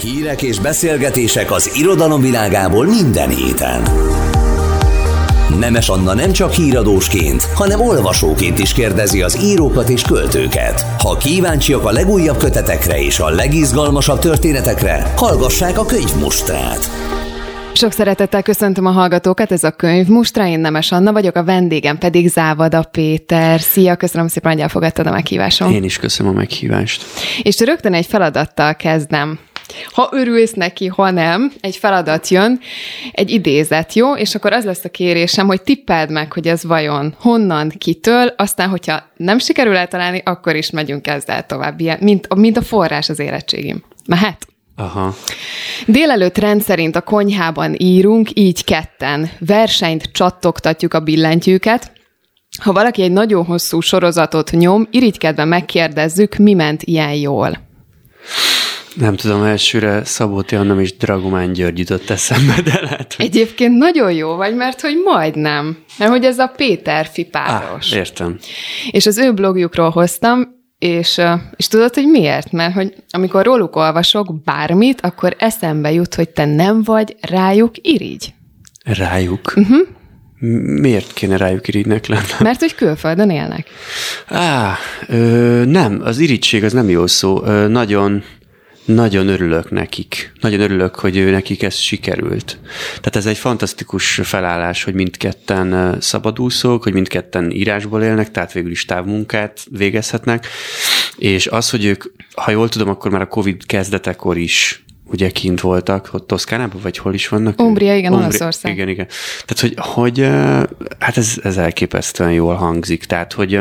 Hírek és beszélgetések az irodalom világából minden héten. Nemes Anna nem csak híradósként, hanem olvasóként is kérdezi az írókat és költőket. Ha kíváncsiak a legújabb kötetekre és a legizgalmasabb történetekre, hallgassák a könyvmustrát. Sok szeretettel köszöntöm a hallgatókat, ez a könyv Mustra, én Nemes Anna vagyok, a vendégem pedig Závada Péter. Szia, köszönöm szépen, hogy elfogadtad a meghívásom. Én is köszönöm a meghívást. És rögtön egy feladattal kezdem. Ha örülsz neki, ha nem, egy feladat jön, egy idézet, jó? És akkor az lesz a kérésem, hogy tippeld meg, hogy ez vajon honnan, kitől, aztán, hogyha nem sikerül eltalálni, akkor is megyünk ezzel tovább, ilyen, mint, mint a forrás az érettségim. Mehet? Aha. Délelőtt rendszerint a konyhában írunk, így ketten. Versenyt csattogtatjuk a billentyűket. Ha valaki egy nagyon hosszú sorozatot nyom, irigykedve megkérdezzük, mi ment ilyen jól. Nem tudom, elsőre Szabóti Anna és Dragomán György jutott eszembe, de lehet, hogy... Egyébként nagyon jó vagy, mert hogy majdnem. Mert hogy ez a Péter Fipáros. Ah, értem. És az ő blogjukról hoztam, és, és tudod, hogy miért? Mert hogy amikor róluk olvasok bármit, akkor eszembe jut, hogy te nem vagy rájuk irigy. Rájuk? Uh-huh. Miért kéne rájuk irigynek lenni? Mert hogy külföldön élnek. Á, ö, nem, az irigység az nem jó szó. Ö, nagyon nagyon örülök nekik. Nagyon örülök, hogy ő nekik ez sikerült. Tehát ez egy fantasztikus felállás, hogy mindketten szabadúszók, hogy mindketten írásból élnek, tehát végül is távmunkát végezhetnek, és az, hogy ők, ha jól tudom, akkor már a Covid kezdetekor is ugye kint voltak, ott Toszkánában, vagy hol is vannak? Umbria, igen, Umbria, Olaszország. Igen, igen. Tehát, hogy, hogy hát ez, ez elképesztően jól hangzik. Tehát, hogy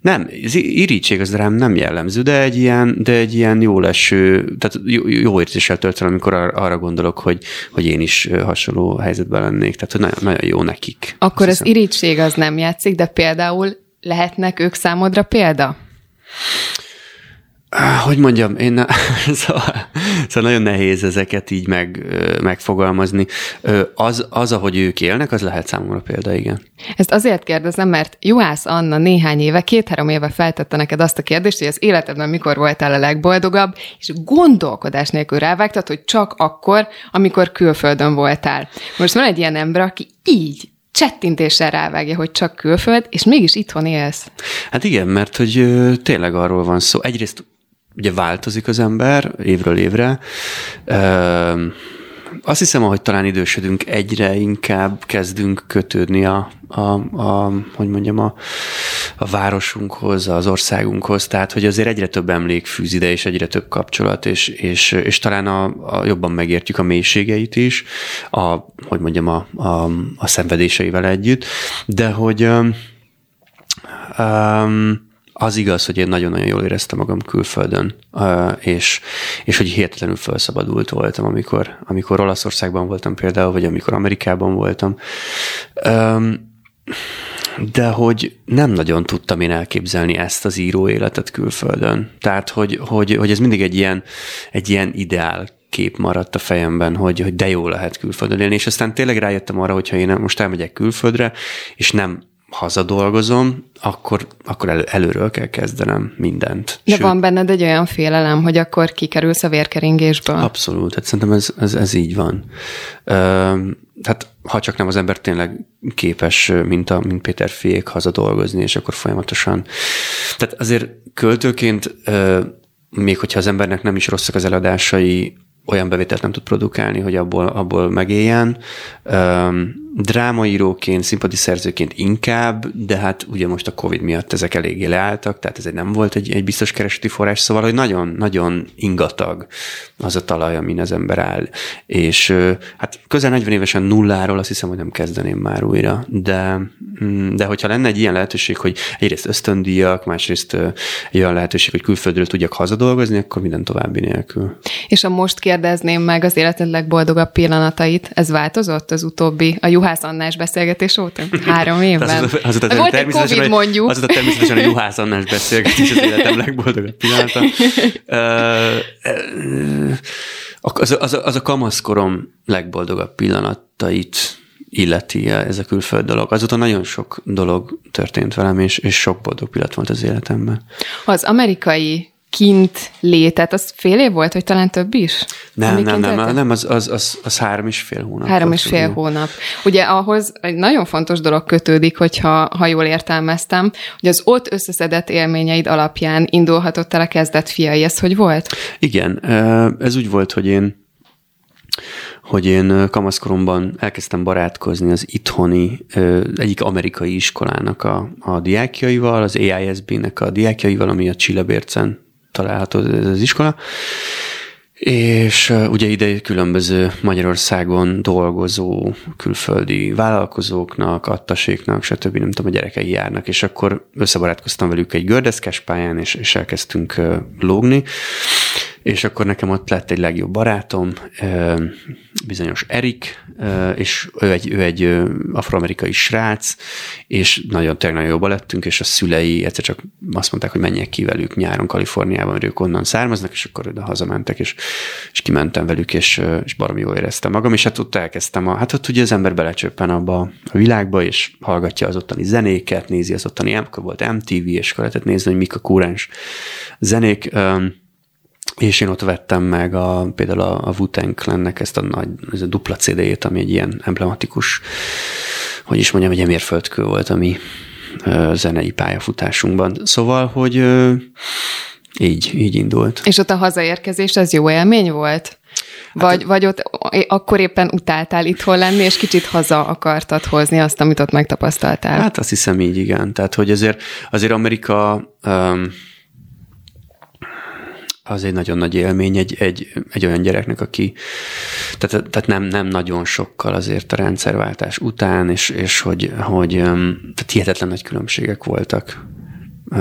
nem, irítség az rám nem jellemző, de egy ilyen, de egy ilyen jó leső, tehát jó, jó érzéssel tölt el, amikor arra gondolok, hogy, hogy én is hasonló helyzetben lennék. Tehát, hogy nagyon, nagyon jó nekik. Akkor az irítség az nem játszik, de például lehetnek ők számodra példa? Hogy mondjam, én szóval, szóval nagyon nehéz ezeket így meg, megfogalmazni. Az, az, ahogy ők élnek, az lehet számomra példa, igen. Ezt azért kérdezem, mert Juhász Anna néhány éve, két-három éve feltette neked azt a kérdést, hogy az életedben mikor voltál a legboldogabb, és gondolkodás nélkül rávágtad, hogy csak akkor, amikor külföldön voltál. Most van egy ilyen ember, aki így csettintéssel rávágja, hogy csak külföld, és mégis itthon élsz. Hát igen, mert hogy tényleg arról van szó. Egyrészt ugye változik az ember évről évre. Azt hiszem, hogy talán idősödünk, egyre inkább kezdünk kötődni a, a, a hogy mondjam, a, a városunkhoz, az országunkhoz, tehát hogy azért egyre több emlék fűz ide, és egyre több kapcsolat, és, és, és talán a, a jobban megértjük a mélységeit is, a, hogy mondjam, a, a, a szenvedéseivel együtt, de hogy um, az igaz, hogy én nagyon-nagyon jól éreztem magam külföldön, és, és hogy hihetetlenül felszabadult voltam, amikor, amikor Olaszországban voltam például, vagy amikor Amerikában voltam. De hogy nem nagyon tudtam én elképzelni ezt az író életet külföldön. Tehát, hogy, hogy, hogy ez mindig egy ilyen, egy ilyen ideál kép maradt a fejemben, hogy, hogy de jó lehet külföldön élni, és aztán tényleg rájöttem arra, hogyha én most elmegyek külföldre, és nem hazadolgozom, akkor, akkor elő, előről kell kezdenem mindent. De Sőt, van benned egy olyan félelem, hogy akkor kikerülsz a vérkeringésből? Abszolút, hát szerintem ez, ez, ez így van. Tehát ha csak nem az ember tényleg képes, mint, a, mint Péter Fék hazadolgozni, és akkor folyamatosan. Tehát azért költőként, még hogyha az embernek nem is rosszak az eladásai, olyan bevételt nem tud produkálni, hogy abból, abból megéljen drámaíróként, szimpati szerzőként inkább, de hát ugye most a Covid miatt ezek eléggé leálltak, tehát ez egy nem volt egy, egy biztos kereseti forrás, szóval, hogy nagyon-nagyon ingatag az a talaj, amin az ember áll. És hát közel 40 évesen nulláról azt hiszem, hogy nem kezdeném már újra, de, mm, de hogyha lenne egy ilyen lehetőség, hogy egyrészt ösztöndíjak, másrészt egy olyan lehetőség, hogy külföldről tudjak hazadolgozni, akkor minden további nélkül. És ha most kérdezném meg az életed legboldogabb pillanatait, ez változott az utóbbi, a Juhá Juhász Annás beszélgetés óta? Három évben? Az, az, az, az, Volt egy Covid, mondjuk. Az a természetesen a Juhász Annás beszélgetés az életem legboldogabb pillanata. az, az, az a kamaszkorom legboldogabb pillanatait illeti ez a külföld dolog. Azóta nagyon sok dolog történt velem, és, és sok boldog pillanat volt az életemben. Az amerikai kint létet, az fél év volt, vagy talán több is? Nem, nem, nem, nem, az, az, az, az három és fél hónap. Három és fél hónap. Ugye ahhoz egy nagyon fontos dolog kötődik, hogyha ha jól értelmeztem, hogy az ott összeszedett élményeid alapján indulhatott el a kezdet fiai. Ez hogy volt? Igen, ez úgy volt, hogy én hogy én kamaszkoromban elkezdtem barátkozni az itthoni egyik amerikai iskolának a, a diákjaival, az AISB-nek a diákjaival, ami a Csillebércen található ez az iskola, és ugye ide különböző Magyarországon dolgozó külföldi vállalkozóknak, attaséknak, stb. nem tudom, a gyerekei járnak, és akkor összebarátkoztam velük egy gördeszkes pályán, és, és elkezdtünk lógni, és akkor nekem ott lett egy legjobb barátom, bizonyos Erik, és ő egy, ő egy afroamerikai srác, és nagyon tényleg nagyon jobban lettünk, és a szülei egyszer csak azt mondták, hogy menjek ki velük nyáron Kaliforniában, mert ők onnan származnak, és akkor oda hazamentek, és, és kimentem velük, és, és baromi jól éreztem magam, és hát ott elkezdtem, a, hát ott ugye az ember belecsöppen abba a világba, és hallgatja az ottani zenéket, nézi az ottani, akkor volt MTV, és akkor lehetett nézni, hogy mik a kúrens zenék, és én ott vettem meg a, például a, a Wu-Tang Clan-nek ezt a nagy, ez a dupla CD-jét, ami egy ilyen emblematikus, hogy is mondjam, egy mérföldkő volt a mi ö, zenei pályafutásunkban. Szóval, hogy ö, így, így indult. És ott a hazaérkezés, az jó élmény volt? Vagy, hát, vagy ott akkor éppen utáltál itthon lenni, és kicsit haza akartad hozni azt, amit ott megtapasztaltál? Hát azt hiszem így, igen. Tehát, hogy azért, azért Amerika um, az egy nagyon nagy élmény egy, egy, egy olyan gyereknek, aki tehát, tehát nem, nem nagyon sokkal azért a rendszerváltás után, és, és hogy, hogy tehát hihetetlen nagy különbségek voltak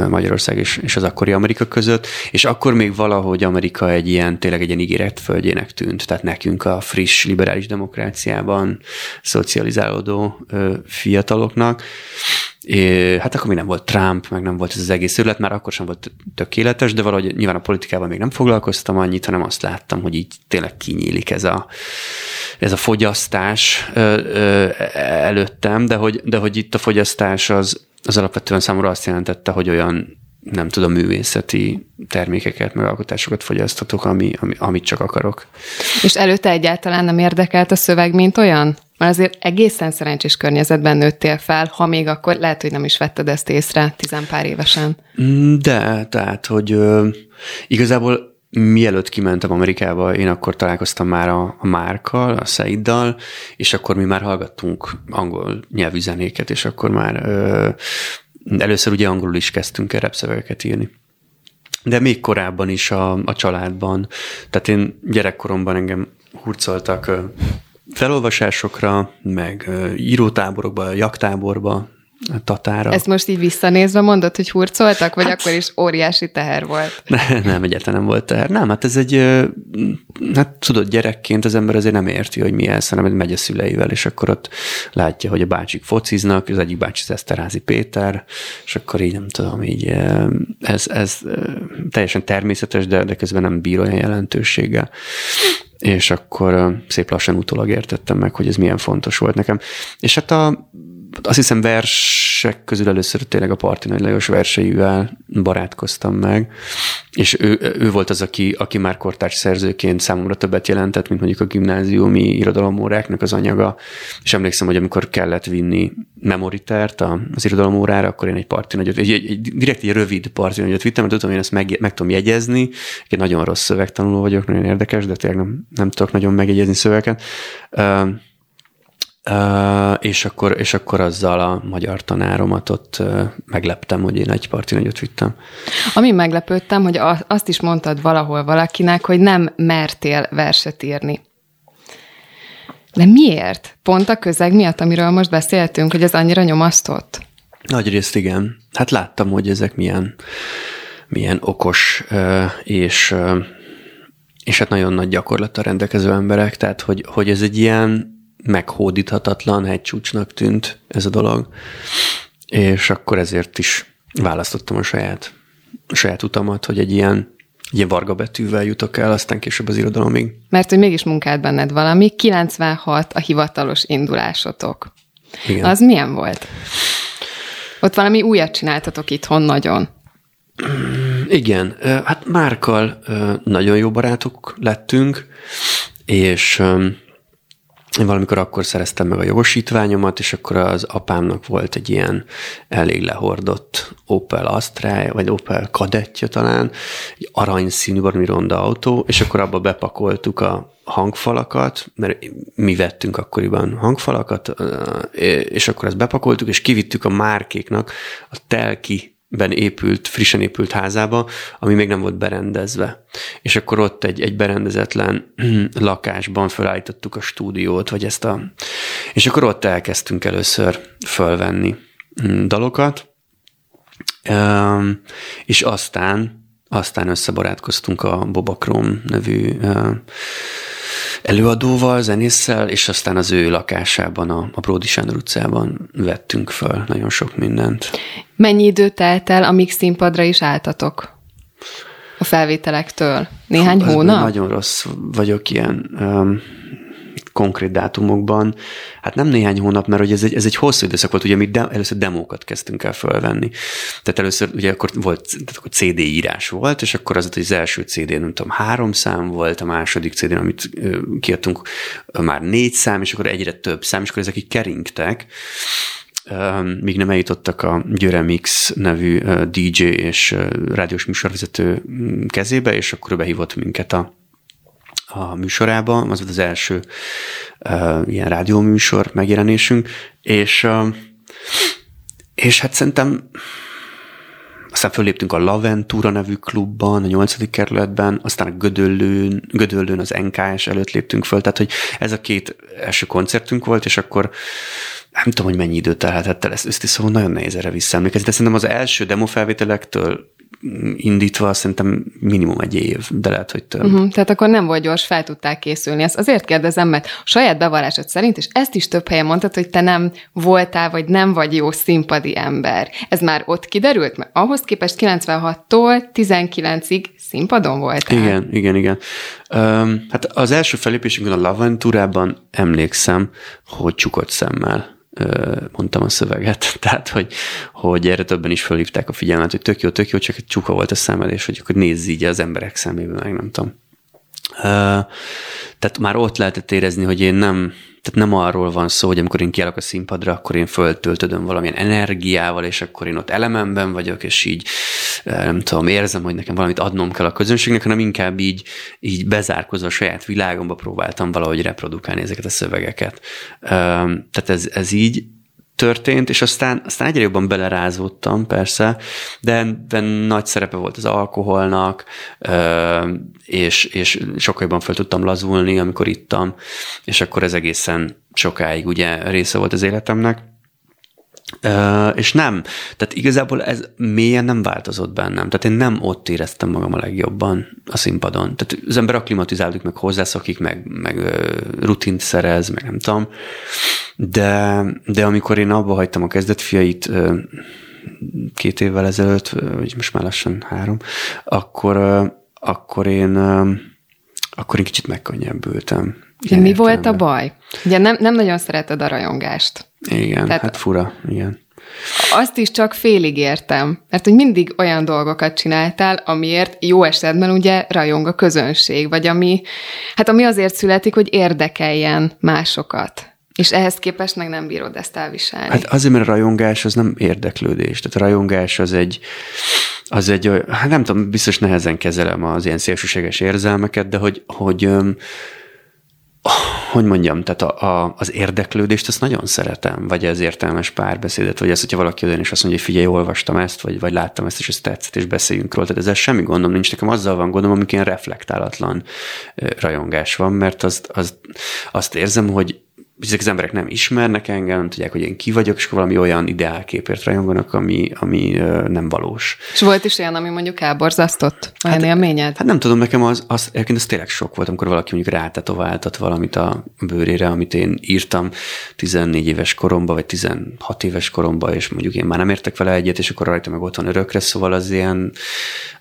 Magyarország és, és az akkori Amerika között, és akkor még valahogy Amerika egy ilyen, tényleg egy ilyen ígéretföldjének tűnt, tehát nekünk a friss liberális demokráciában szocializálódó fiataloknak, hát akkor még nem volt Trump, meg nem volt ez az egész őlet, már akkor sem volt tökéletes, de valahogy nyilván a politikával még nem foglalkoztam annyit, hanem azt láttam, hogy így tényleg kinyílik ez a, ez a fogyasztás előttem, de hogy, de hogy itt a fogyasztás az, az alapvetően számomra azt jelentette, hogy olyan nem tudom, művészeti termékeket, meg alkotásokat fogyasztatok, ami, ami, amit csak akarok. És előtte egyáltalán nem érdekelt a szöveg, mint olyan? Mert azért egészen szerencsés környezetben nőttél fel, ha még akkor lehet, hogy nem is vetted ezt észre tizenpár évesen. Mm, de, tehát, hogy ö, igazából mielőtt kimentem Amerikába, én akkor találkoztam már a, a Márkkal, a Szeiddal, és akkor mi már hallgattunk angol nyelvű zenéket, és akkor már ö, először ugye angolul is kezdtünk el repszövegeket írni. De még korábban is a, a családban. Tehát én gyerekkoromban engem hurcoltak felolvasásokra, meg írótáborokba, jaktáborba, Tatára. Ezt most így visszanézve mondod, hogy hurcoltak, vagy hát, akkor is óriási teher volt? Ne, nem, egyáltalán nem volt teher. Nem, hát ez egy, hát tudod, gyerekként az ember azért nem érti, hogy mi ez, hanem megy a szüleivel, és akkor ott látja, hogy a bácsik fociznak, az egyik bácsi az Eszterházi Péter, és akkor így nem tudom, így ez, ez teljesen természetes, de, de közben nem bír olyan jelentőséggel és akkor szép lassan utólag értettem meg, hogy ez milyen fontos volt nekem. És hát a azt hiszem versek közül először tényleg a Parti Nagy Lajos verseivel barátkoztam meg, és ő, ő volt az, aki, aki már kortárs szerzőként számomra többet jelentett, mint mondjuk a gimnáziumi irodalomóráknak az anyaga, és emlékszem, hogy amikor kellett vinni memoritert az irodalomórára, akkor én egy Parti Nagyot, egy, egy, egy, direkt egy rövid Parti Nagyot vittem, mert tudom, én ezt meg, meg tudom jegyezni, egy nagyon rossz szövegtanuló vagyok, nagyon érdekes, de tényleg nem, nem tudok nagyon megjegyezni szövegeket. Uh, Uh, és, akkor, és akkor azzal a magyar tanáromat ott uh, megleptem, hogy én egy parti nagyot vittem. Ami meglepődtem, hogy azt is mondtad valahol valakinek, hogy nem mertél verset írni. De miért? Pont a közeg miatt, amiről most beszéltünk, hogy ez annyira nyomasztott? Nagyrészt igen. Hát láttam, hogy ezek milyen, milyen okos uh, és és hát nagyon nagy gyakorlattal rendelkező emberek, tehát hogy, hogy ez egy ilyen meghódíthatatlan hegycsúcsnak tűnt ez a dolog, és akkor ezért is választottam a saját, a saját utamat, hogy egy ilyen, ilyen varga betűvel jutok el, aztán később az irodalomig. Mert hogy mégis munkád benned valami, 96 a hivatalos indulásotok. Igen. Az milyen volt? Ott valami újat csináltatok itthon nagyon. Igen, hát Márkal nagyon jó barátok lettünk, és én valamikor akkor szereztem meg a jogosítványomat, és akkor az apámnak volt egy ilyen elég lehordott Opel Astra, vagy Opel Kadettja talán, egy aranyszínű, valami ronda autó, és akkor abba bepakoltuk a hangfalakat, mert mi vettünk akkoriban hangfalakat, és akkor ezt bepakoltuk, és kivittük a márkéknak a telki ben épült, frissen épült házába, ami még nem volt berendezve. És akkor ott egy, egy berendezetlen lakásban felállítottuk a stúdiót, vagy ezt a... És akkor ott elkezdtünk először fölvenni mm, dalokat, és aztán, aztán összebarátkoztunk a Bobakrom nevű előadóval, zenésszel, és aztán az ő lakásában, a, a Bródi Sándor utcában vettünk föl nagyon sok mindent. Mennyi idő telt el, amíg színpadra is álltatok? A felvételektől? Néhány Hú, hónap? Nagyon rossz vagyok ilyen. Um, konkrét dátumokban, hát nem néhány hónap, mert hogy ez egy, ez egy hosszú időszak volt, ugye mi de, először demókat kezdtünk el fölvenni. Tehát először ugye akkor volt, tehát akkor CD írás volt, és akkor az, az első CD, nem tudom, három szám volt, a második CD, amit kiadtunk, már négy szám, és akkor egyre több szám, és akkor ezek így keringtek, míg nem eljutottak a Györe Mix nevű DJ és rádiós műsorvezető kezébe, és akkor behívott minket a a műsorába, az volt az első uh, ilyen rádióműsor megjelenésünk, és, uh, és hát szerintem aztán föléptünk a Laventúra nevű klubban, a nyolcadik kerületben, aztán a Gödöllőn, Gödöllőn az NKS előtt léptünk föl, tehát hogy ez a két első koncertünk volt, és akkor nem tudom, hogy mennyi időt telhetett el, ezt össze, nagyon nehéz erre visszaemlékezni, de szerintem az első demofelvételektől indítva szerintem minimum egy év, de lehet, hogy több. Uh-huh, tehát akkor nem volt gyors, fel tudták készülni. Ezt azért kérdezem, mert a saját bevallásod szerint, és ezt is több helyen mondtad, hogy te nem voltál, vagy nem vagy jó színpadi ember. Ez már ott kiderült? Mert ahhoz képest 96-tól 19-ig színpadon voltál? Igen, igen, igen. Um, hát az első felépésünkön a Laventúrában emlékszem, hogy csukott szemmel mondtam a szöveget, tehát hogy, hogy erre többen is fölhívták a figyelmet, hogy tök jó, tök jó, csak egy csuka volt a szemed, és hogy akkor nézz így az emberek szemébe, meg nem tudom. Tehát már ott lehetett érezni, hogy én nem, tehát nem arról van szó, hogy amikor én kiállok a színpadra, akkor én föltöltödöm valamilyen energiával, és akkor én ott elememben vagyok, és így nem tudom, érzem, hogy nekem valamit adnom kell a közönségnek, hanem inkább így, így bezárkozva a saját világomba próbáltam valahogy reprodukálni ezeket a szövegeket. Tehát ez, ez így, történt, és aztán, aztán egyre jobban belerázódtam, persze, de ebben nagy szerepe volt az alkoholnak, és, és sokkal jobban fel tudtam lazulni, amikor ittam, és akkor ez egészen sokáig ugye része volt az életemnek. És nem, tehát igazából ez mélyen nem változott bennem. Tehát én nem ott éreztem magam a legjobban a színpadon. Tehát az ember akklimatizálódik, meg hozzászokik, meg, meg rutint szerez, meg nem tudom. De, de amikor én abba hagytam a kezdetfiait két évvel ezelőtt, vagy most már lassan három, akkor, akkor én akkor én kicsit megkönnyebbültem. Ugye mi volt a baj? Ugye nem, nem nagyon szereted a rajongást. Igen, Tehát hát fura, igen. Azt is csak félig értem, mert hogy mindig olyan dolgokat csináltál, amiért jó esetben ugye rajong a közönség, vagy ami, hát ami azért születik, hogy érdekeljen másokat. És ehhez képest meg nem bírod ezt elviselni. Hát azért, mert a rajongás az nem érdeklődés. Tehát a rajongás az egy, az egy, hát nem tudom, biztos nehezen kezelem az ilyen szélsőséges érzelmeket, de hogy, hogy hogy mondjam, tehát a, a, az érdeklődést azt nagyon szeretem, vagy az értelmes párbeszédet, vagy az, hogyha valaki jön és azt mondja, hogy figyelj, olvastam ezt, vagy, vagy láttam ezt, és ezt tetszett, és beszéljünk róla. Tehát ezzel semmi gondom nincs, nekem azzal van gondom, amikor ilyen reflektálatlan rajongás van, mert azt, azt, azt érzem, hogy ezek az emberek nem ismernek engem, nem tudják, hogy én ki vagyok, és akkor valami olyan ideálképért rajonganak, ami, ami nem valós. És volt is olyan, ami mondjuk elborzasztott? Olyan hát, élményed? Hát nem tudom, nekem az, az, egyébként az tényleg sok volt, amikor valaki mondjuk rátetováltat valamit a bőrére, amit én írtam 14 éves koromba, vagy 16 éves koromba, és mondjuk én már nem értek vele egyet, és akkor rajta meg ott van örökre, szóval az ilyen,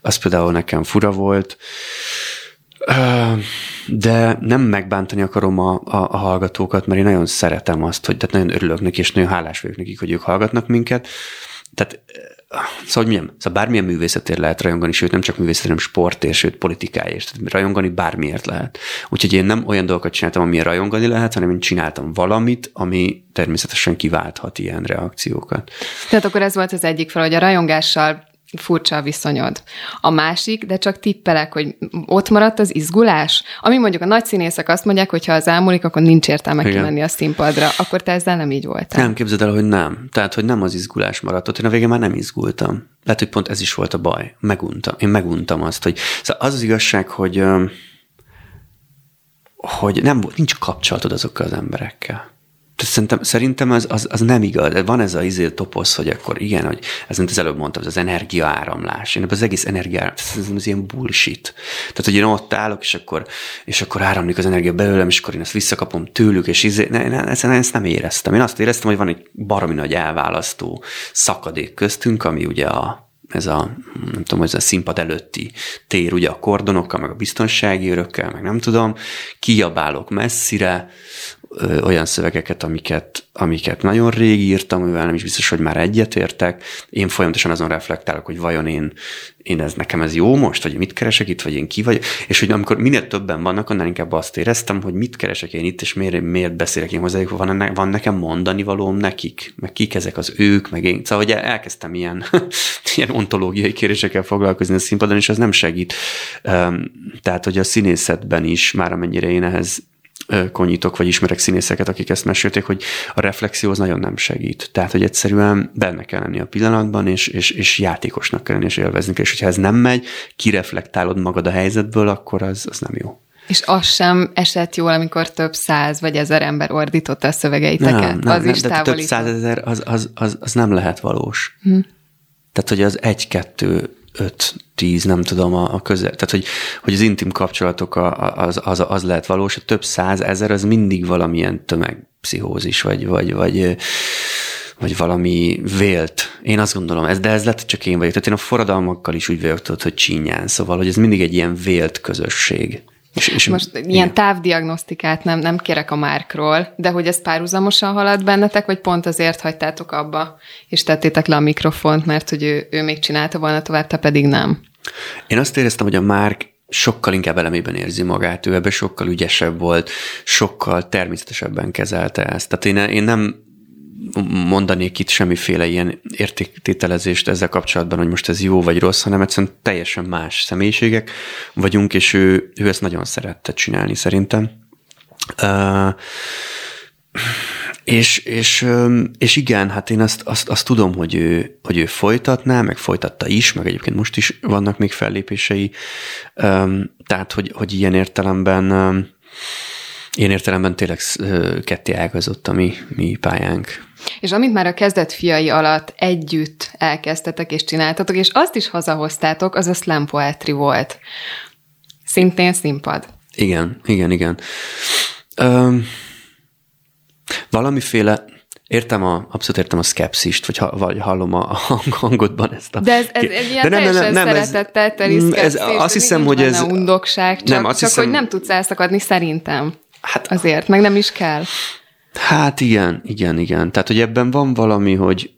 az például nekem fura volt. De nem megbántani akarom a, a, a hallgatókat, mert én nagyon szeretem azt, hogy tehát nagyon örülök neki, és nagyon hálás vagyok nekik, hogy ők hallgatnak minket. Tehát szóval, hogy milyen, szóval bármilyen művészetért lehet rajongani, sőt nem csak művészet, hanem sportért, sőt politikáért. Tehát rajongani bármiért lehet. Úgyhogy én nem olyan dolgokat csináltam, amilyen rajongani lehet, hanem én csináltam valamit, ami természetesen kiválthat ilyen reakciókat. Tehát akkor ez volt az egyik fel, hogy a rajongással furcsa a viszonyod. A másik, de csak tippelek, hogy ott maradt az izgulás, ami mondjuk a nagy színészek azt mondják, hogy ha az elmúlik, akkor nincs értelme Igen. kimenni a színpadra, akkor te ezzel nem így voltál. Nem, képzeld el, hogy nem. Tehát, hogy nem az izgulás maradt ott. Én a végén már nem izgultam. Lehet, hogy pont ez is volt a baj. Meguntam. Én meguntam azt, hogy szóval az az igazság, hogy hogy nem, nincs kapcsolatod azokkal az emberekkel. Szerintem, szerintem az, az, az, nem igaz. Van ez a izé toposz, hogy akkor igen, hogy ez, mint az előbb mondtam, ez az energiaáramlás. Én az egész energiaáramlás, ez, ez ilyen bullshit. Tehát, hogy én ott állok, és akkor, és akkor áramlik az energia belőlem, és akkor én ezt visszakapom tőlük, és izé, ne, ne, ezt, ezt, nem éreztem. Én azt éreztem, hogy van egy baromi nagy elválasztó szakadék köztünk, ami ugye a ez a, nem tudom, ez a színpad előtti tér, ugye a kordonokkal, meg a biztonsági örökkel, meg nem tudom, kiabálok messzire, olyan szövegeket, amiket, amiket nagyon rég írtam, mivel nem is biztos, hogy már egyetértek. Én folyamatosan azon reflektálok, hogy vajon én, én ez nekem ez jó most, vagy mit keresek itt, vagy én ki vagy. És hogy amikor minél többen vannak, annál inkább azt éreztem, hogy mit keresek én itt, és miért, miért beszélek én hozzájuk, van, van nekem mondani valóm nekik, meg kik ezek az ők, meg én. Szóval hogy elkezdtem ilyen, ilyen ontológiai kérésekkel foglalkozni a színpadon, és az nem segít. Tehát, hogy a színészetben is, már amennyire én ehhez konyítok, vagy ismerek színészeket, akik ezt mesélték, hogy a reflexió az nagyon nem segít. Tehát, hogy egyszerűen benne kell lenni a pillanatban, és, és, és játékosnak kell lenni, és élvezni kell. És hogyha ez nem megy, kireflektálod magad a helyzetből, akkor az, az nem jó. És az sem esett jól, amikor több száz vagy ezer ember ordította a szövegeiteket. Nem, nem, az nem, is de több százezer az, az, az, az nem lehet valós. Hm. Tehát, hogy az egy-kettő öt, tíz, nem tudom, a, a közel. Tehát, hogy, hogy az intim kapcsolatok a, az, az, az lehet valós, a több száz ezer az mindig valamilyen tömegpszichózis, vagy, vagy, vagy, vagy valami vélt. Én azt gondolom, ez, de ez lehet, csak én vagyok. Tehát én a forradalmakkal is úgy vagyok, tudod, hogy csínyán. Szóval, hogy ez mindig egy ilyen vélt közösség. És, és Most igen. ilyen távdiagnosztikát nem, nem kérek a márkról, de hogy ez párhuzamosan halad bennetek, vagy pont azért hagytátok abba, és tettétek le a mikrofont, mert hogy ő, ő még csinálta volna tovább, te pedig nem? Én azt éreztem, hogy a Márk sokkal inkább elemében érzi magát, ő ebbe sokkal ügyesebb volt, sokkal természetesebben kezelte ezt. Tehát én, én nem mondanék itt semmiféle ilyen értéktételezést ezzel kapcsolatban, hogy most ez jó vagy rossz, hanem egyszerűen teljesen más személyiségek vagyunk, és ő, ő ezt nagyon szerette csinálni szerintem. Uh, és, és, és igen, hát én azt, azt, azt tudom, hogy ő, hogy ő folytatná, meg folytatta is, meg egyébként most is vannak még fellépései, tehát, hogy, hogy ilyen értelemben Ilyen értelemben tényleg ketté ágazott a mi, mi pályánk. És amit már a kezdet fiai alatt együtt elkezdtetek és csináltatok, és azt is hazahoztátok, az a slam poetry volt. Szintén színpad. Igen, igen, igen. Um, valamiféle Értem a, abszolút értem a szkepszist, vagy, ha, vagy hallom a hangodban ezt a... De ez, ez egy ilyen de nem, nem, nem, szeretettel teli mm, ez, Azt hiszem, hogy ez... undokság, csak, nem, azt csak hiszem, hogy nem tudsz elszakadni szerintem. Hát azért, meg nem is kell. Hát igen, igen, igen. Tehát, hogy ebben van valami, hogy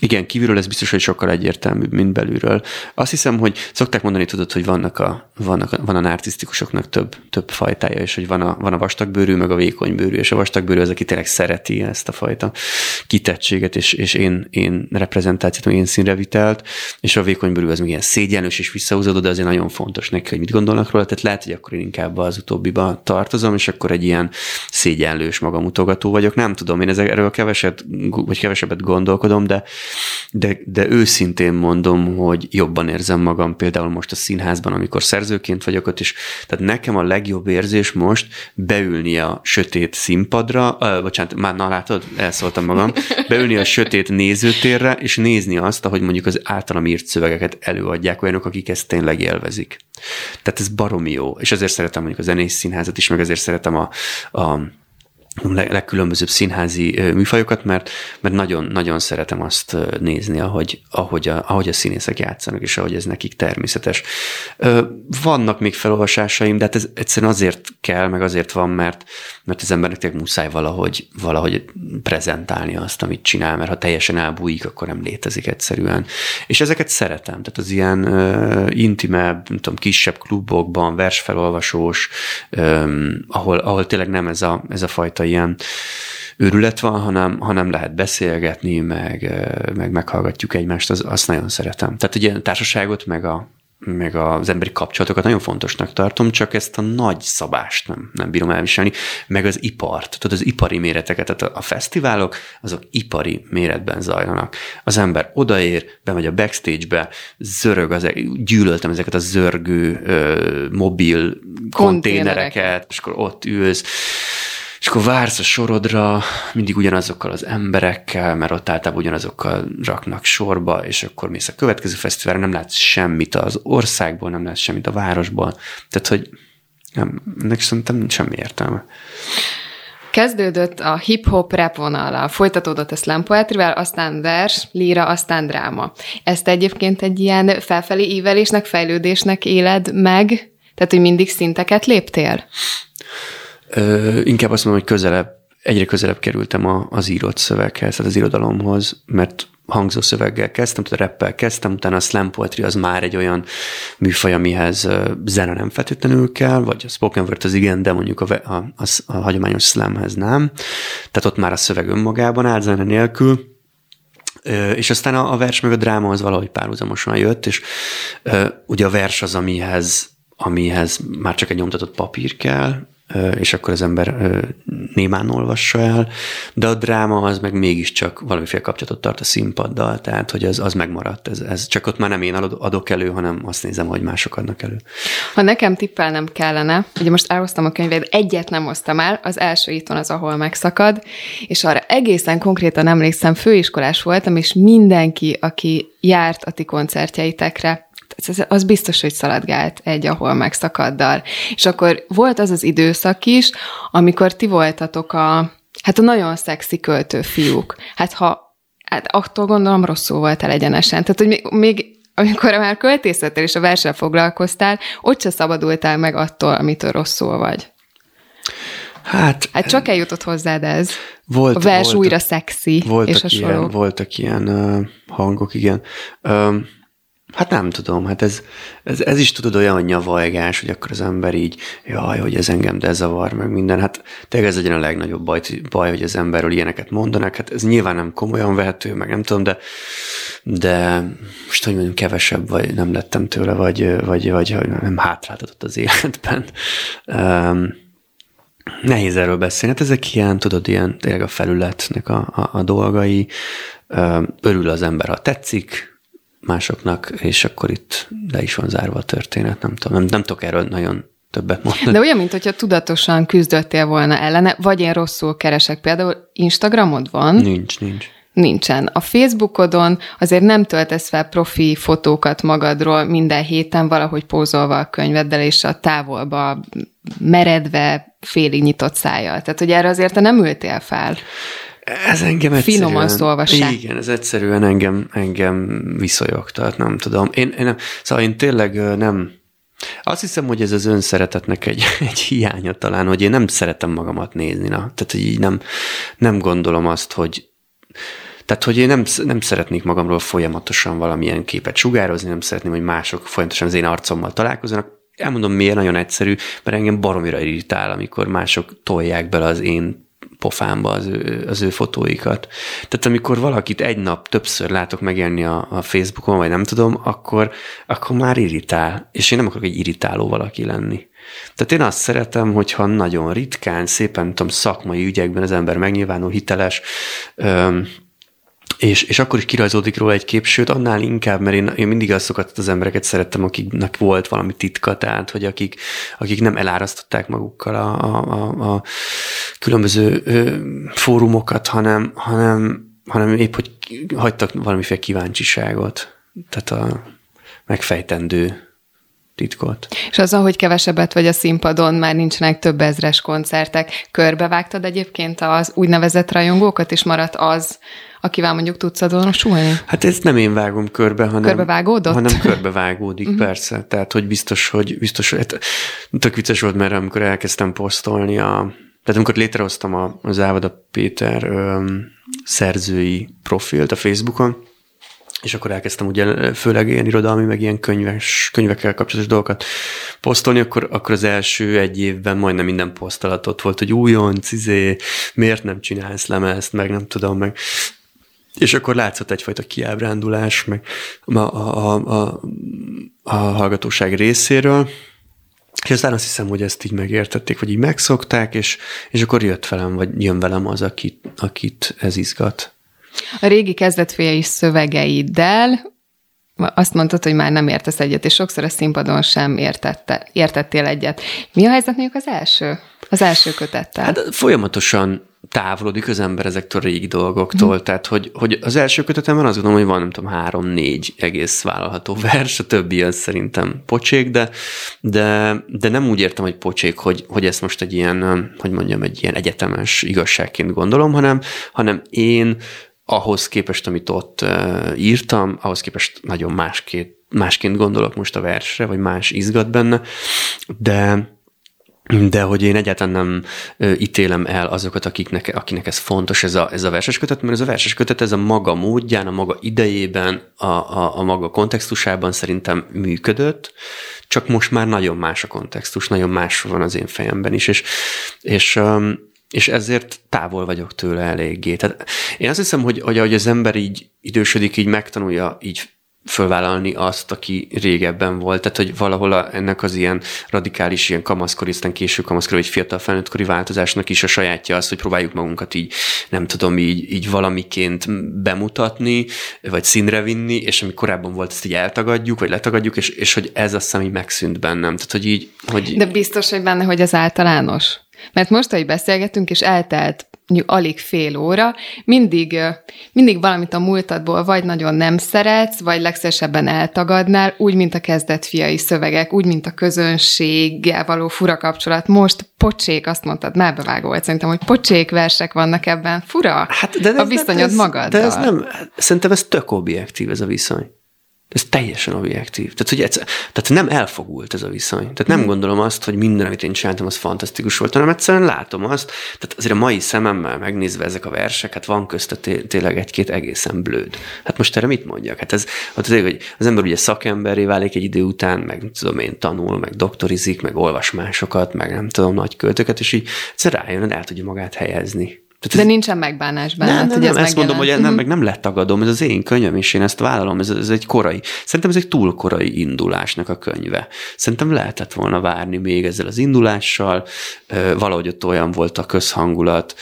igen, kívülről ez biztos, hogy sokkal egyértelműbb, mint belülről. Azt hiszem, hogy szokták mondani, tudod, hogy vannak a, vannak a, van a narcisztikusoknak több, több fajtája, és hogy van a, van a vastagbőrű, meg a vékonybőrű, és a vastagbőrű az, aki tényleg szereti ezt a fajta kitettséget, és, és én, én reprezentációt, én színrevitelt, és a vékonybőrű az még ilyen szégyenlős és visszahúzódó, de azért nagyon fontos neki, hogy mit gondolnak róla, tehát lehet, hogy akkor én inkább az utóbbiba tartozom, és akkor egy ilyen szégyenlős magamutogató vagyok. Nem tudom, én ezekről keveset, vagy kevesebbet gondolkodom, de de, de őszintén mondom, hogy jobban érzem magam például most a színházban, amikor szerzőként vagyok ott, és tehát nekem a legjobb érzés most beülni a sötét színpadra, uh, bocsánat, már na látod, elszóltam magam, beülni a sötét nézőtérre, és nézni azt, ahogy mondjuk az általam írt szövegeket előadják olyanok, akik ezt tényleg élvezik. Tehát ez baromi jó, és ezért szeretem mondjuk a zenész színházat is, meg ezért szeretem a, a legkülönbözőbb színházi műfajokat, mert, mert nagyon, nagyon szeretem azt nézni, ahogy, ahogy, a, ahogy a színészek játszanak, és ahogy ez nekik természetes. Vannak még felolvasásaim, de hát ez egyszerűen azért kell, meg azért van, mert, mert az embernek tényleg muszáj valahogy, valahogy prezentálni azt, amit csinál, mert ha teljesen elbújik, akkor nem létezik egyszerűen. És ezeket szeretem, tehát az ilyen intimebb, nem tudom, kisebb klubokban, versfelolvasós, um, ahol, ahol tényleg nem ez a, ez a fajta ilyen őrület van, hanem, hanem lehet beszélgetni, meg, meg meghallgatjuk egymást, az, azt nagyon szeretem. Tehát ugye a társaságot, meg a, meg az emberi kapcsolatokat nagyon fontosnak tartom, csak ezt a nagy szabást nem, nem bírom elviselni, meg az ipart, tudod, az ipari méreteket, tehát a fesztiválok, azok ipari méretben zajlanak. Az ember odaér, bemegy a backstage-be, zörög, az, gyűlöltem ezeket a zörgő ö, mobil konténereket, és akkor ott ülsz, és akkor vársz a sorodra, mindig ugyanazokkal az emberekkel, mert ott általában ugyanazokkal raknak sorba, és akkor mész a következő fesztiválra, nem látsz semmit az országból, nem látsz semmit a városból. Tehát, hogy nem, ennek szerintem nincs semmi értelme. Kezdődött a hip-hop rap vonala, folytatódott a slam poetryvel, aztán vers, líra, aztán dráma. Ezt egyébként egy ilyen felfelé ívelésnek, fejlődésnek éled meg? Tehát, hogy mindig szinteket léptél? Ö, inkább azt mondom, hogy közelebb, egyre közelebb kerültem a, az írott szöveghez, tehát az irodalomhoz, mert hangzó szöveggel kezdtem, tehát rappel kezdtem, utána a slam poetry az már egy olyan műfaj, amihez zene nem feltétlenül kell, vagy a spoken word az igen, de mondjuk a, a, a, a hagyományos slamhez nem. Tehát ott már a szöveg önmagában áll zene nélkül, és aztán a, a vers meg a dráma az valahogy párhuzamosan jött, és ugye a vers az, amihez, amihez már csak egy nyomtatott papír kell, és akkor az ember némán olvassa el, de a dráma az meg mégiscsak valamiféle kapcsolatot tart a színpaddal, tehát hogy az, az megmaradt. Ez, ez csak ott már nem én adok elő, hanem azt nézem, hogy mások adnak elő. Ha nekem tippelnem kellene, ugye most elhoztam a könyvét, egyet nem hoztam el, az első itt van az, ahol megszakad, és arra egészen konkrétan emlékszem, főiskolás voltam, és mindenki, aki járt a ti koncertjeitekre, az biztos, hogy szaladgált egy, ahol megszakaddal. És akkor volt az az időszak is, amikor ti voltatok a, hát a nagyon szexi költő fiúk. Hát ha, hát attól gondolom rosszul voltál egyenesen. Tehát, hogy még, még amikor már költészettel és a versel foglalkoztál, ott se szabadultál meg attól, amitől rosszul vagy. Hát, hát csak eljutott hozzád ez. Volt, a vers voltak, újra szexi, voltak és a Ilyen, voltak ilyen uh, hangok, igen. Um, Hát nem tudom, hát ez, ez, ez is tudod olyan, hogy nyavajgás, hogy akkor az ember így, jaj, hogy ez engem dezavar, meg minden. Hát tényleg ez legyen a legnagyobb baj, baj, hogy az emberről ilyeneket mondanak. Hát ez nyilván nem komolyan vehető, meg nem tudom, de, de most, hogy mondjam, kevesebb, vagy nem lettem tőle, vagy, vagy, vagy nem hátráltatott az életben. Um, nehéz erről beszélni. Hát ezek ilyen, tudod, ilyen tényleg a felületnek a, a, a dolgai. Örül az ember, ha tetszik, másoknak, és akkor itt le is van zárva a történet, nem tudom, nem, nem tudok erről nagyon többet mondani. De olyan, mintha tudatosan küzdöttél volna ellene, vagy én rosszul keresek. Például Instagramod van? Nincs, nincs. Nincsen. A Facebookodon azért nem töltesz fel profi fotókat magadról minden héten valahogy pózolva a könyveddel, és a távolba meredve, félig nyitott szájjal. Tehát, hogy erre azért te nem ültél fel. Ez engem egyszerűen... Finoman sem. Igen, ez egyszerűen engem, engem viszonyogtat, nem tudom. Én, én nem, szóval én tényleg nem... Azt hiszem, hogy ez az önszeretetnek egy, egy hiánya talán, hogy én nem szeretem magamat nézni. Na. Tehát, hogy így nem, nem gondolom azt, hogy tehát, hogy én nem, nem szeretnék magamról folyamatosan valamilyen képet sugározni, nem szeretném, hogy mások folyamatosan az én arcommal találkozzanak. Elmondom miért, nagyon egyszerű, mert engem baromira irritál, amikor mások tolják bele az én pofámba az ő, az ő fotóikat. Tehát amikor valakit egy nap többször látok megjelenni a, a Facebookon, vagy nem tudom, akkor, akkor már irritál. És én nem akarok egy irritáló valaki lenni. Tehát én azt szeretem, hogyha nagyon ritkán, szépen, tudom, szakmai ügyekben az ember megnyilvánul hiteles, öm, és, és akkor is kirajzódik róla egy kép, sőt, annál inkább, mert én, én mindig azokat az embereket szerettem, akiknek volt valami titka, tehát, hogy akik, akik nem elárasztották magukkal a, a, a, a különböző ö, fórumokat, hanem, hanem, hanem épp, hogy hagytak valamiféle kíváncsiságot, tehát a megfejtendő titkot. És azzal, hogy kevesebbet vagy a színpadon, már nincsenek több ezres koncertek, körbevágtad egyébként az úgynevezett rajongókat, és maradt az, akivel mondjuk tudsz azonosulni? Hát ezt nem én vágom körbe, hanem... Körbevágódott? Hanem körbevágódik, uh-huh. persze. Tehát, hogy biztos, hogy biztos, hogy hát, tök vicces volt, mert amikor elkezdtem posztolni a... Tehát amikor létrehoztam a, az Ávada Péter öm, szerzői profilt a Facebookon, és akkor elkezdtem ugye főleg ilyen irodalmi, meg ilyen könyves, könyvekkel kapcsolatos dolgokat posztolni, akkor, akkor az első egy évben majdnem minden posztalatot volt, hogy újonc, izé, miért nem csinálsz lemezt, meg nem tudom, meg és akkor látszott egyfajta kiábrándulás, meg a, a, a, a hallgatóság részéről, és aztán azt hiszem, hogy ezt így megértették, vagy így megszokták, és, és akkor jött velem, vagy jön velem az, akit, akit ez izgat. A régi kezdetfélyei szövegeiddel azt mondtad, hogy már nem értesz egyet, és sokszor a színpadon sem értette, értettél egyet. Mi a helyzet mondjuk az első? Az első kötettel? Hát folyamatosan távolodik az ember ezektől a régi dolgoktól. Mm. Tehát, hogy, hogy az első kötetemben azt gondolom, hogy van, nem tudom, három-négy egész vállalható vers, a többi az szerintem pocsék, de, de, de nem úgy értem, hogy pocsék, hogy, hogy ezt most egy ilyen, hogy mondjam, egy ilyen egyetemes igazságként gondolom, hanem, hanem én ahhoz képest, amit ott írtam, ahhoz képest nagyon másként, másként gondolok most a versre, vagy más izgat benne, de de hogy én egyáltalán nem ítélem el azokat, akiknek, akinek ez fontos, ez a, ez a verses kötet, mert ez a verses kötet, ez a maga módján, a maga idejében, a, a, a maga kontextusában szerintem működött, csak most már nagyon más a kontextus, nagyon más van az én fejemben is, és, és és ezért távol vagyok tőle eléggé. Tehát én azt hiszem, hogy, hogy ahogy az ember így idősödik, így megtanulja így fölvállalni azt, aki régebben volt. Tehát, hogy valahol a, ennek az ilyen radikális, ilyen kamaszkori, aztán késő kamaszkori, vagy fiatal felnőttkori változásnak is a sajátja az, hogy próbáljuk magunkat így, nem tudom, így, így valamiként bemutatni, vagy színre vinni, és ami korábban volt, ezt így eltagadjuk, vagy letagadjuk, és, és hogy ez azt hiszem, megszűnt bennem. Tehát, hogy így, hogy... De biztos, hogy benne, hogy ez általános? Mert most, hogy beszélgetünk, és eltelt mondjuk alig fél óra, mindig, mindig valamit a múltadból vagy nagyon nem szeretsz, vagy legszesebben eltagadnál, úgy, mint a kezdett fiai szövegek, úgy, mint a közönséggel való fura kapcsolat. Most pocsék, azt mondtad, már bevágó volt szerintem, hogy pocsék versek vannak ebben. Fura hát, de a viszonyod magaddal. De ez nem, szerintem ez tök objektív ez a viszony. Ez teljesen objektív. Tehát, hogy egyszer, tehát nem elfogult ez a viszony. Tehát nem hmm. gondolom azt, hogy minden, amit én csináltam, az fantasztikus volt, hanem egyszerűen látom azt. Tehát azért a mai szememmel megnézve ezek a versek, hát van közte tényleg egy-két egészen blőd. Hát most erre mit mondjak? Hát ez, hát azért, hogy az ember ugye szakemberé válik egy idő után, meg tudom én tanul, meg doktorizik, meg olvas másokat, meg nem tudom, nagy költöket, és így egyszer rájön, el tudja magát helyezni. Tehát De ez... nincsen megbánás benne. Nem, nem, hogy nem, ez ezt mondom, hogy nem, mhm. meg nem letagadom, ez az én könyvem, és én ezt vállalom, ez, ez egy korai, szerintem ez egy túl korai indulásnak a könyve. Szerintem lehetett volna várni még ezzel az indulással, valahogy ott olyan volt a közhangulat,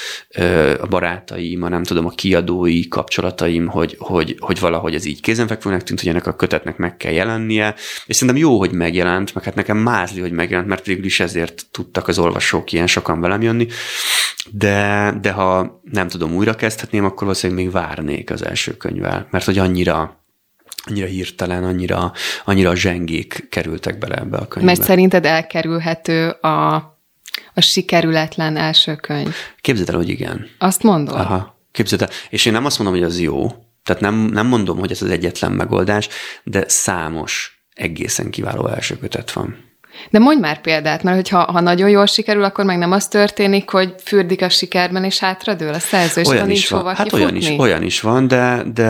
a barátaim, a nem tudom, a kiadói kapcsolataim, hogy, hogy, hogy valahogy ez így kézenfekvőnek tűnt, hogy ennek a kötetnek meg kell jelennie, és szerintem jó, hogy megjelent, meg hát nekem mázli, hogy megjelent, mert végül is ezért tudtak az olvasók ilyen sokan velem jönni, de, de ha nem tudom, újra kezdhetném, akkor valószínűleg még várnék az első könyvvel, mert hogy annyira annyira hirtelen, annyira, annyira zsengék kerültek bele ebbe a könyvbe. Mert szerinted elkerülhető a, a sikerületlen első könyv? Képzeld el, hogy igen. Azt mondod? Aha, képzeld el. És én nem azt mondom, hogy az jó, tehát nem, nem mondom, hogy ez az egyetlen megoldás, de számos egészen kiváló első kötet van. De mondj már példát, mert hogyha ha nagyon jól sikerül, akkor meg nem az történik, hogy fürdik a sikerben, és hátradől a szerző, és olyan is van. Hát olyan is, olyan is van, de, de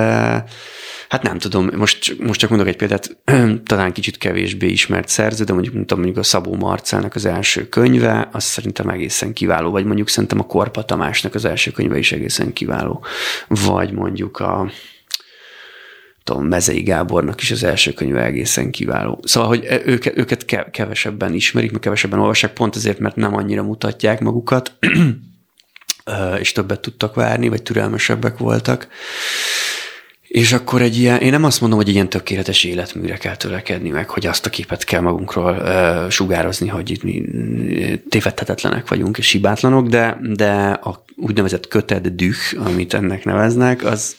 hát nem tudom, most, most csak mondok egy példát, talán kicsit kevésbé ismert szerző, de mondjuk, mondtam, mondjuk a Szabó Marcának az első könyve, az szerintem egészen kiváló, vagy mondjuk szerintem a Korpa Tamásnak az első könyve is egészen kiváló, vagy mondjuk a tudom, Mezei Gábornak is az első könyve egészen kiváló. Szóval, hogy e, őket, őket kevesebben ismerik, meg kevesebben olvassák, pont azért, mert nem annyira mutatják magukat, és többet tudtak várni, vagy türelmesebbek voltak. És akkor egy ilyen, én nem azt mondom, hogy egy ilyen tökéletes életműre kell törekedni, meg hogy azt a képet kell magunkról uh, sugározni, hogy itt mi tévedhetetlenek vagyunk és hibátlanok, de, de a úgynevezett köted düh, amit ennek neveznek, az,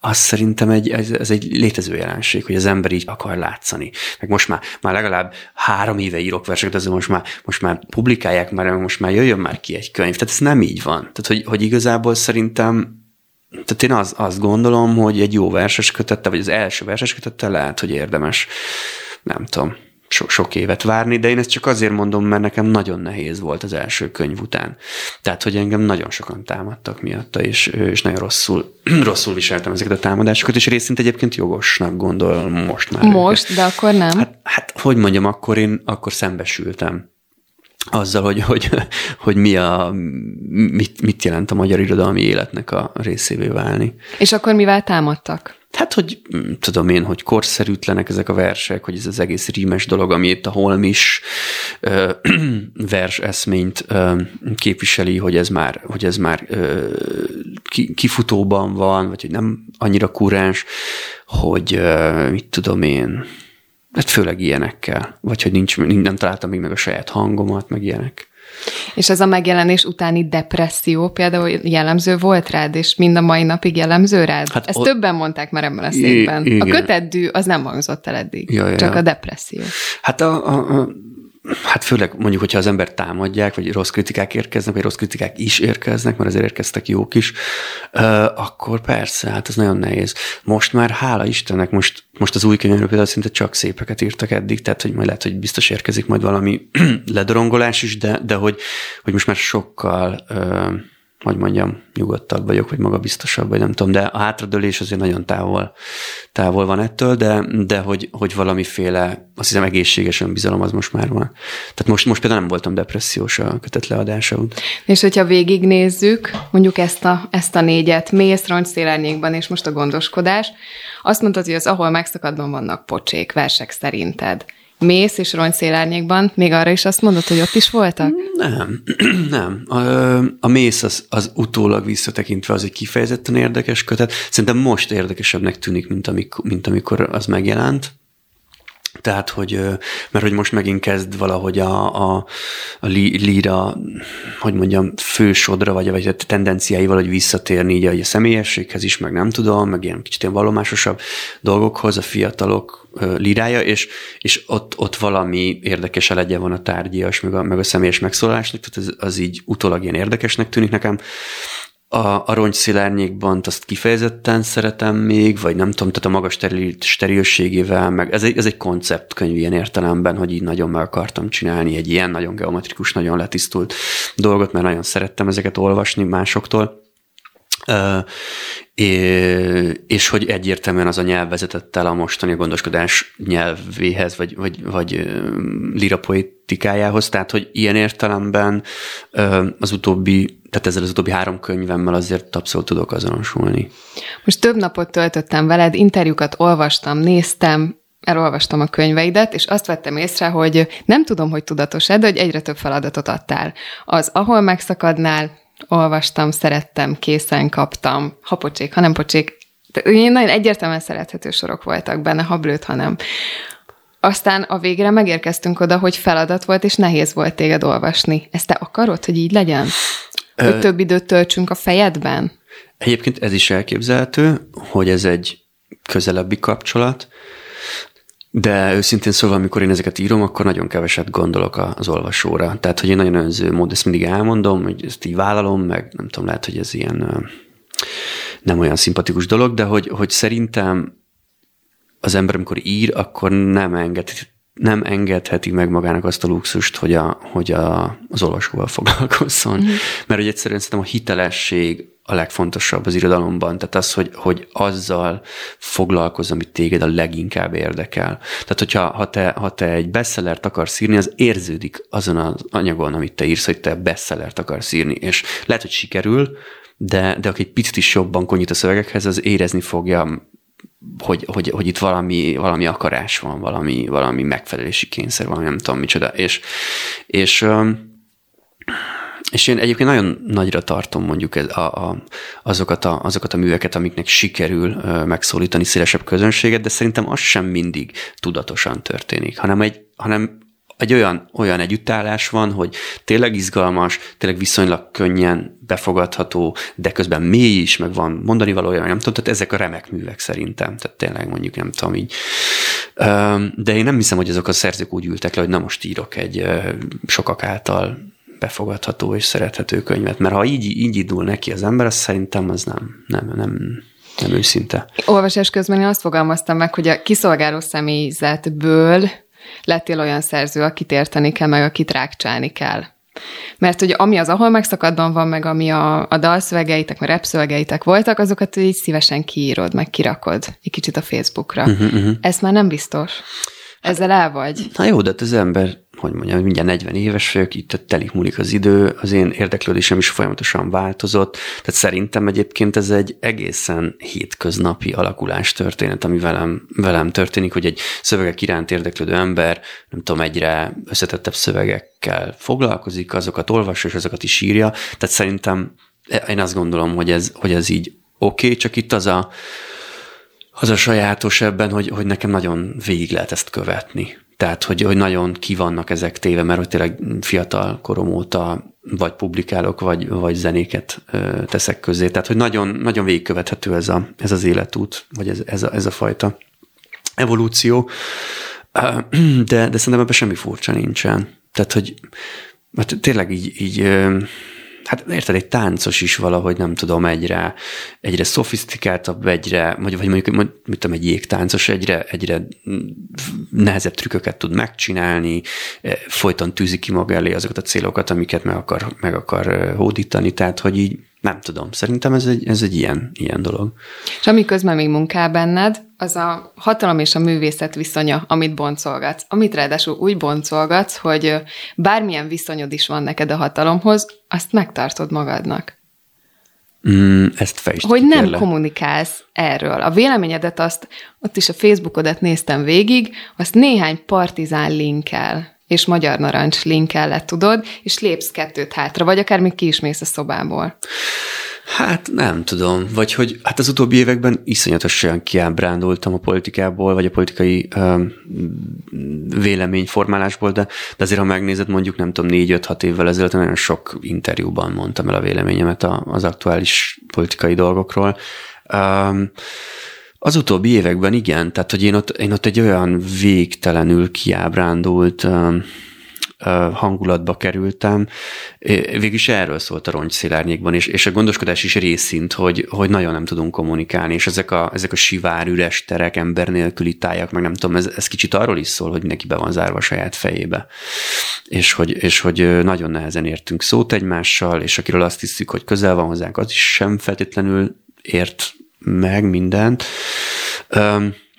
az szerintem egy, ez, ez egy létező jelenség, hogy az ember így akar látszani. Meg most már, már legalább három éve írok verseket, azért most már, most már publikálják már, most már jöjjön már ki egy könyv. Tehát ez nem így van. Tehát, hogy, hogy igazából szerintem tehát én az, azt gondolom, hogy egy jó verses kötette, vagy az első verses kötette lehet, hogy érdemes, nem tudom, so, sok évet várni, de én ezt csak azért mondom, mert nekem nagyon nehéz volt az első könyv után. Tehát, hogy engem nagyon sokan támadtak miatta, és, és nagyon rosszul, rosszul viseltem ezeket a támadásokat, és részint egyébként jogosnak gondol most már. Most, őket. de akkor nem? Hát, hát, hogy mondjam, akkor én akkor szembesültem azzal, hogy, hogy, hogy mi a, mit, mit jelent a magyar irodalmi életnek a részévé válni. És akkor mivel támadtak? Hát, hogy mm, tudom én, hogy korszerűtlenek ezek a versek, hogy ez az egész rímes dolog, ami itt a Holmis ö, vers eszményt ö, képviseli, hogy ez már, hogy ez már ö, ki, kifutóban van, vagy hogy nem annyira kuráns, hogy ö, mit tudom én, Hát főleg ilyenekkel. Vagy hogy nincs, nem találtam még meg a saját hangomat, meg ilyenek. És ez a megjelenés utáni depresszió például jellemző volt rád, és mind a mai napig jellemző rád? Hát Ezt o... többen mondták már ebben a székben. I- a köteddű az nem hangzott el eddig, ja, ja. csak a depresszió. Hát a, a, a Hát főleg mondjuk, hogyha az ember támadják, vagy rossz kritikák érkeznek, vagy rossz kritikák is érkeznek, mert azért érkeztek jók is, akkor persze, hát ez nagyon nehéz. Most már hála Istennek, most, most az új könyvről például szinte csak szépeket írtak eddig, tehát hogy majd lehet, hogy biztos érkezik majd valami ledorongolás is, de, de hogy, hogy most már sokkal hogy mondjam, nyugodtabb vagyok, vagy magabiztosabb, vagy nem tudom, de a hátradőlés azért nagyon távol, távol van ettől, de, de hogy, hogy valamiféle, azt hiszem egészséges önbizalom az most már van. Tehát most, most például nem voltam depressziós a kötet leadása után. És hogyha végignézzük, mondjuk ezt a, ezt a négyet, mész, roncs, szélárnyékban, és most a gondoskodás, azt mondtad, hogy az ahol megszakadban vannak pocsék, versek szerinted mész és rongyszélárnyékban, még arra is azt mondod, hogy ott is voltak? Nem, nem. A, a mész az, az utólag visszatekintve az egy kifejezetten érdekes kötet. Szerintem most érdekesebbnek tűnik, mint, amikor, mint amikor az megjelent. Tehát, hogy, mert hogy most megint kezd valahogy a, a, a líra, hogy mondjam, fősodra, vagy, vagy a tendenciái valahogy visszatérni így a személyességhez is, meg nem tudom, meg ilyen kicsit ilyen vallomásosabb dolgokhoz, a fiatalok lírája, és, és ott, ott valami érdekes elegye van a tárgyias, meg a, meg a személyes megszólásnak, tehát az, az így utólag ilyen érdekesnek tűnik nekem a, a rongyszilárnyékban azt kifejezetten szeretem még, vagy nem tudom, tehát a magas steril, sterilségével, meg ez egy, ez egy konceptkönyv ilyen értelemben, hogy így nagyon meg akartam csinálni egy ilyen nagyon geometrikus, nagyon letisztult dolgot, mert nagyon szerettem ezeket olvasni másoktól. És hogy egyértelműen az a nyelv vezetett el a mostani gondoskodás nyelvéhez, vagy, vagy, vagy lirapoetikájához, tehát hogy ilyen értelemben az utóbbi, tehát ezzel az utóbbi három könyvemmel azért abszolút tudok azonosulni. Most több napot töltöttem veled, interjúkat olvastam, néztem, elolvastam a könyveidet, és azt vettem észre, hogy nem tudom, hogy tudatos-e, de hogy egyre több feladatot adtál. Az, ahol megszakadnál, olvastam, szerettem, készen kaptam, ha pocsék, ha nem pocsék. Én nagyon egyértelműen szerethető sorok voltak benne, ha blőtt, ha nem. Aztán a végre megérkeztünk oda, hogy feladat volt, és nehéz volt téged olvasni. Ezt te akarod, hogy így legyen? Hogy Ö... több időt töltsünk a fejedben? Egyébként ez is elképzelhető, hogy ez egy közelebbi kapcsolat, de őszintén szóval, amikor én ezeket írom, akkor nagyon keveset gondolok az olvasóra. Tehát, hogy én nagyon önző mód, ezt mindig elmondom, hogy ezt így vállalom, meg nem tudom, lehet, hogy ez ilyen nem olyan szimpatikus dolog, de hogy, hogy szerintem az ember, amikor ír, akkor nem enged, nem engedheti meg magának azt a luxust, hogy, a, hogy a, az olvasóval foglalkozzon. Mm. Mert hogy egyszerűen szerintem a hitelesség a legfontosabb az irodalomban, tehát az, hogy, hogy azzal foglalkozz, amit téged a leginkább érdekel. Tehát, hogyha ha te, ha te egy bestsellert akarsz írni, az érződik azon az anyagon, amit te írsz, hogy te bestsellert akarsz írni, és lehet, hogy sikerül, de, de aki egy picit is jobban konyít a szövegekhez, az érezni fogja, hogy, hogy, hogy itt valami, valami akarás van, valami, valami megfelelési kényszer, valami nem tudom micsoda. És, és és én egyébként nagyon nagyra tartom mondjuk ez a, a, azokat, a, azokat a műveket, amiknek sikerül megszólítani szélesebb közönséget, de szerintem az sem mindig tudatosan történik, hanem egy, hanem egy olyan, olyan együttállás van, hogy tényleg izgalmas, tényleg viszonylag könnyen befogadható, de közben mély is, meg van mondani valója, nem tudom, tehát ezek a remek művek szerintem, tehát tényleg mondjuk nem tudom így. De én nem hiszem, hogy azok a szerzők úgy ültek le, hogy na most írok egy sokak által befogadható és szerethető könyvet, mert ha így, így indul neki az ember, az szerintem az nem, nem, nem, nem őszinte. Olvasás közben én azt fogalmaztam meg, hogy a kiszolgáló személyzetből lettél olyan szerző, akit érteni kell, meg akit rákcsálni kell. Mert hogy ami az, ahol megszakadban van, meg ami a, a dalszövegeitek, meg repszövegeitek voltak, azokat így szívesen kiírod, meg kirakod egy kicsit a Facebookra. Uh-huh, uh-huh. Ez már nem biztos. Ezzel el vagy? Na jó, de hát az ember hogy mondjam, mindjárt 40 éves vagyok, itt telik múlik az idő, az én érdeklődésem is folyamatosan változott, tehát szerintem egyébként ez egy egészen hétköznapi alakulás történet, ami velem, velem történik, hogy egy szövegek iránt érdeklődő ember, nem tudom, egyre összetettebb szövegekkel foglalkozik, azokat olvassa, és azokat is írja, tehát szerintem én azt gondolom, hogy ez, hogy ez így oké, okay, csak itt az a, az a sajátos ebben, hogy, hogy nekem nagyon végig lehet ezt követni. Tehát, hogy, hogy nagyon ki vannak ezek téve, mert hogy tényleg fiatal korom óta vagy publikálok, vagy, vagy zenéket ö, teszek közé. Tehát, hogy nagyon, nagyon végigkövethető ez, a, ez az életút, vagy ez, ez, a, ez a fajta evolúció. De, de szerintem ebben semmi furcsa nincsen. Tehát, hogy mert tényleg így, így hát érted, egy táncos is valahogy nem tudom, egyre, egyre szofisztikáltabb, egyre, vagy, vagy mondjuk, mit tudom, egy jégtáncos egyre, egyre nehezebb trükköket tud megcsinálni, e, folyton tűzi ki maga elé azokat a célokat, amiket meg akar, meg akar hódítani, tehát hogy így nem tudom, szerintem ez egy, ez egy ilyen, ilyen dolog. És ami közben még munkál benned, az a hatalom és a művészet viszonya, amit boncolgatsz. Amit ráadásul úgy boncolgatsz, hogy bármilyen viszonyod is van neked a hatalomhoz, azt megtartod magadnak. Mm, ezt fejtsd Hogy nem kérlek. kommunikálsz erről. A véleményedet azt, ott is a Facebookodat néztem végig, azt néhány partizán linkkel és magyar narancs lett, tudod, és lépsz kettőt hátra, vagy akár még ki is mész a szobából. Hát nem tudom, vagy hogy hát az utóbbi években iszonyatosan kiábrándultam a politikából, vagy a politikai um, véleményformálásból, de, de azért, ha megnézed, mondjuk nem tudom, négy-öt-hat évvel ezelőtt nagyon sok interjúban mondtam el a véleményemet az aktuális politikai dolgokról. Um, az utóbbi években igen, tehát hogy én ott, én ott egy olyan végtelenül kiábrándult hangulatba kerültem. Végülis erről szólt a rongyszélárnyékban, és, és a gondoskodás is részint, hogy, hogy nagyon nem tudunk kommunikálni, és ezek a, ezek a sivár, üres terek, ember nélküli tájak, meg nem tudom, ez, ez kicsit arról is szól, hogy neki be van zárva a saját fejébe. És hogy, és hogy nagyon nehezen értünk szót egymással, és akiről azt hiszük, hogy közel van hozzánk, az is sem feltétlenül ért meg mindent.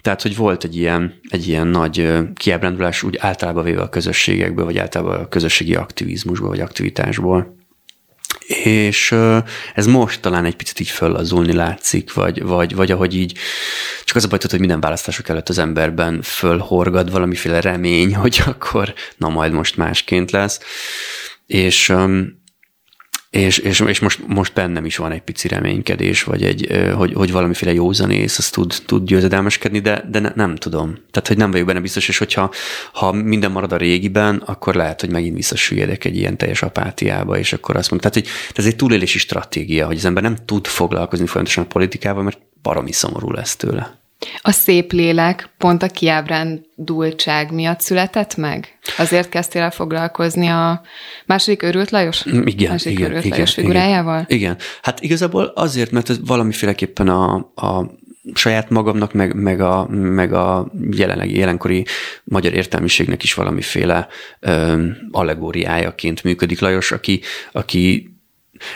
Tehát, hogy volt egy ilyen, egy ilyen nagy kiábrándulás úgy általában véve a közösségekből, vagy általában a közösségi aktivizmusból, vagy aktivitásból. És ez most talán egy picit így föllazulni látszik, vagy, vagy, vagy ahogy így, csak az a baj, hogy minden választások előtt az emberben fölhorgad valamiféle remény, hogy akkor na majd most másként lesz. És és, és, és most, most bennem is van egy pici reménykedés, vagy egy, hogy, hogy valamiféle józanész, az tud, tud győzedelmeskedni, de, de ne, nem tudom. Tehát, hogy nem vagyok benne biztos, és hogyha ha minden marad a régiben, akkor lehet, hogy megint visszasüllyedek egy ilyen teljes apátiába, és akkor azt mondom, tehát, hogy ez egy túlélési stratégia, hogy az ember nem tud foglalkozni folyamatosan a politikával, mert baromi szomorú lesz tőle. A szép lélek pont a kiábrándultság miatt született meg? Azért kezdtél el foglalkozni a második őrült Lajos? Mm, igen, második igen, őrült igen, Lajos figurájával? Igen, igen. Hát igazából azért, mert ez valamiféleképpen a, a saját magamnak, meg, meg, a, meg a jelenlegi, jelenkori magyar értelmiségnek is valamiféle ö, allegóriájaként működik Lajos, aki, aki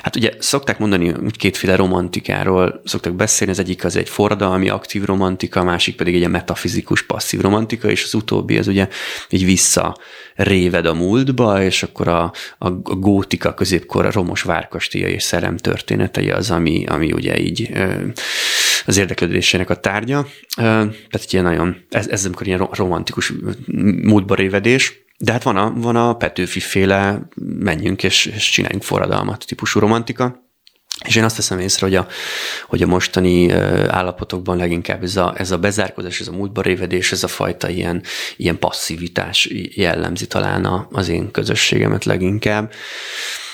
Hát ugye szokták mondani, hogy kétféle romantikáról szoktak beszélni, az egyik az egy forradalmi aktív romantika, a másik pedig egy metafizikus passzív romantika, és az utóbbi az ugye így vissza réved a múltba, és akkor a, a, gótika középkor a romos várkastélya és szerem történetei az, ami, ami ugye így az érdeklődésének a tárgya. Tehát ilyen nagyon, ez, ez amikor ilyen romantikus múltba révedés, de hát van a, van a Petőfi féle menjünk és, és csináljunk forradalmat típusú romantika, és én azt teszem észre, hogy a, hogy a mostani állapotokban leginkább ez a, ez a bezárkozás, ez a múltba révedés, ez a fajta ilyen, ilyen passzivitás jellemzi talán az én közösségemet leginkább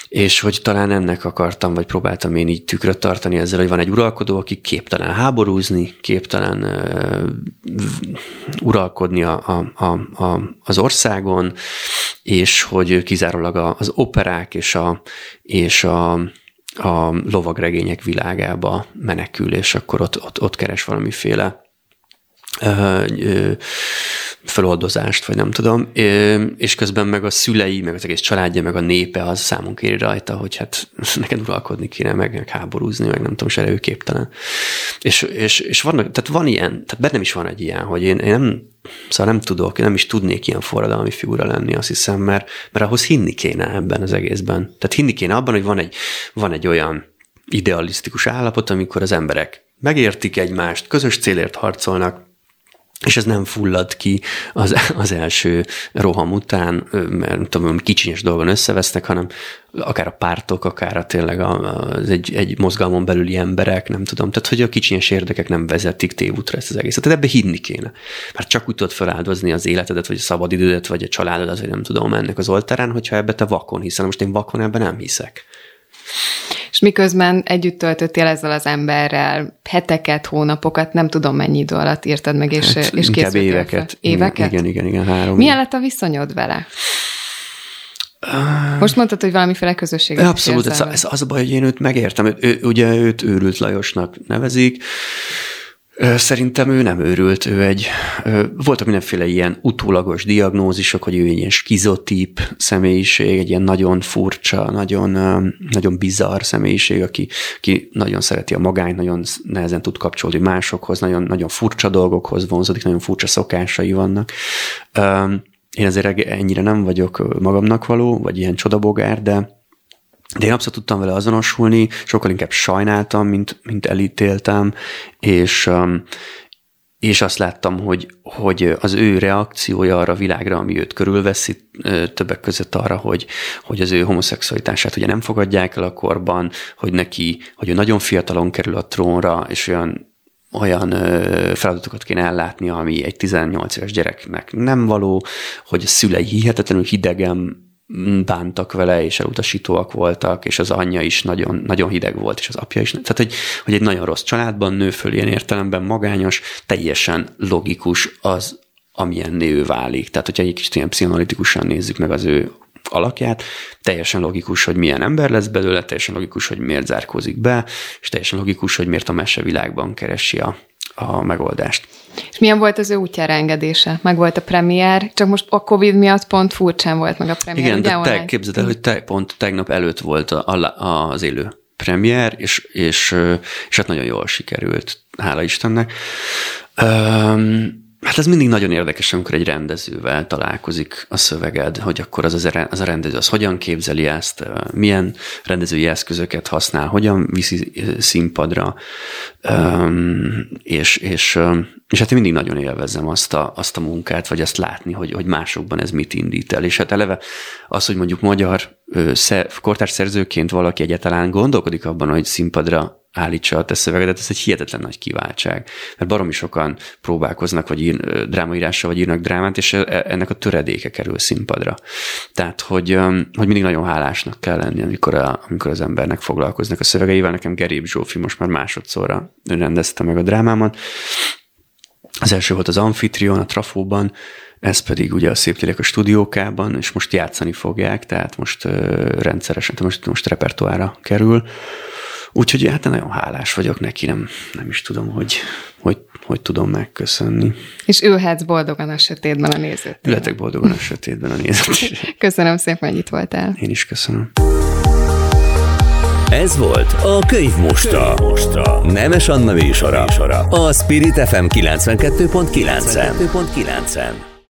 és hogy talán ennek akartam, vagy próbáltam én így tükröt tartani ezzel, hogy van egy uralkodó, aki képtelen háborúzni, képtelen uh, uralkodni a, a, a, a, az országon, és hogy kizárólag az operák és a, és a, a lovagregények világába menekül, és akkor ott, ott, ott keres valamiféle feloldozást, vagy nem tudom, és közben meg a szülei, meg az egész családja, meg a népe az számon kéri rajta, hogy hát neked uralkodni kéne, meg, meg háborúzni, meg nem tudom, se előképtelen. És, és, és vannak, tehát van ilyen, tehát bennem is van egy ilyen, hogy én, én nem, szóval nem tudok, én nem is tudnék ilyen forradalmi figura lenni, azt hiszem, mert, mert ahhoz hinni kéne ebben az egészben. Tehát hinni kéne abban, hogy van egy, van egy olyan idealisztikus állapot, amikor az emberek megértik egymást, közös célért harcolnak, és ez nem fullad ki az, az első roham után, mert tudom, kicsinyes dolgon összevesznek, hanem akár a pártok, akár a tényleg az egy, egy mozgalmon belüli emberek, nem tudom, tehát hogy a kicsinyes érdekek nem vezetik tévútra ezt az egészet. Tehát ebbe hinni kéne. Mert csak úgy tudod feláldozni az életedet, vagy a szabadidődet, vagy a családodat, vagy nem tudom, ennek az oltárán, hogyha ebbe te vakon hiszel. Most én vakon ebben nem hiszek. És miközben együtt töltöttél ezzel az emberrel heteket, hónapokat, nem tudom mennyi idő alatt írtad meg, és, hát, és készültél éveket. Fel. Éveket? Igen, igen, igen, három. Milyen lett a viszonyod vele? Most mondtad, hogy valamiféle közösséget Abszolút, ez, ez az a baj, hogy én őt megértem. Ő, ugye őt őrült Lajosnak nevezik, Szerintem ő nem őrült, ő egy, voltak mindenféle ilyen utólagos diagnózisok, hogy ő egy ilyen skizotíp személyiség, egy ilyen nagyon furcsa, nagyon, nagyon bizarr személyiség, aki, aki nagyon szereti a magányt, nagyon nehezen tud kapcsolódni másokhoz, nagyon, nagyon furcsa dolgokhoz vonzódik, nagyon furcsa szokásai vannak. Én azért ennyire nem vagyok magamnak való, vagy ilyen csodabogár, de de én abszolút tudtam vele azonosulni, sokkal inkább sajnáltam, mint, mint elítéltem, és, um, és azt láttam, hogy, hogy az ő reakciója arra a világra, ami őt körülveszi, többek között arra, hogy, hogy az ő homoszexualitását ugye nem fogadják el a korban, hogy neki, hogy ő nagyon fiatalon kerül a trónra, és olyan olyan feladatokat kéne ellátni, ami egy 18 éves gyereknek nem való, hogy a szülei hihetetlenül hidegen bántak vele, és elutasítóak voltak, és az anyja is nagyon, nagyon hideg volt, és az apja is. Tehát, hogy, hogy egy nagyon rossz családban nő föl, ilyen értelemben magányos, teljesen logikus az, amilyen ő válik. Tehát, hogyha egy kicsit ilyen pszichoanalitikusan nézzük meg az ő alakját, teljesen logikus, hogy milyen ember lesz belőle, teljesen logikus, hogy miért zárkózik be, és teljesen logikus, hogy miért a mesevilágban keresi a, a megoldást. És milyen volt az ő útjára engedése? Meg volt a premier, csak most a Covid miatt pont furcsán volt meg a premier. Igen, de te képzeld el, hogy te, pont tegnap előtt volt a, a, az élő premier, és, és, és hát nagyon jól sikerült, hála Istennek. Um, Hát ez mindig nagyon érdekes, amikor egy rendezővel találkozik a szöveged, hogy akkor az, az a rendező az hogyan képzeli ezt, milyen rendezői eszközöket használ, hogyan viszi színpadra, és, és, és hát én mindig nagyon élvezem azt a, azt a munkát, vagy azt látni, hogy, hogy másokban ez mit indít el. És hát eleve az, hogy mondjuk magyar kortárs szerzőként valaki egyáltalán gondolkodik abban, hogy színpadra állítsa a te szövegedet, ez egy hihetetlen nagy kiváltság. Mert baromi sokan próbálkoznak, vagy ír, drámaírással, vagy írnak drámát, és e, ennek a töredéke kerül színpadra. Tehát, hogy, hogy mindig nagyon hálásnak kell lenni, amikor, a, amikor az embernek foglalkoznak a szövegeivel. Nekem Geréb Zsófi most már másodszorra rendezte meg a drámámat. Az első volt az Amfitrion, a Trafóban, ez pedig ugye a Szép a stúdiókában, és most játszani fogják, tehát most rendszeresen, most, most repertoára kerül. Úgyhogy hát nagyon hálás vagyok neki, nem, nem is tudom, hogy, hogy, hogy tudom megköszönni. És ülhetsz boldogan a sötétben a nézőt. Ülhetek boldogan a sötétben a nézőt. köszönöm szépen, hogy itt voltál. Én is köszönöm. Ez volt a Könyv Mostra. Mostra. Nemes Anna műsora. A Spirit FM 92.9. 92.9.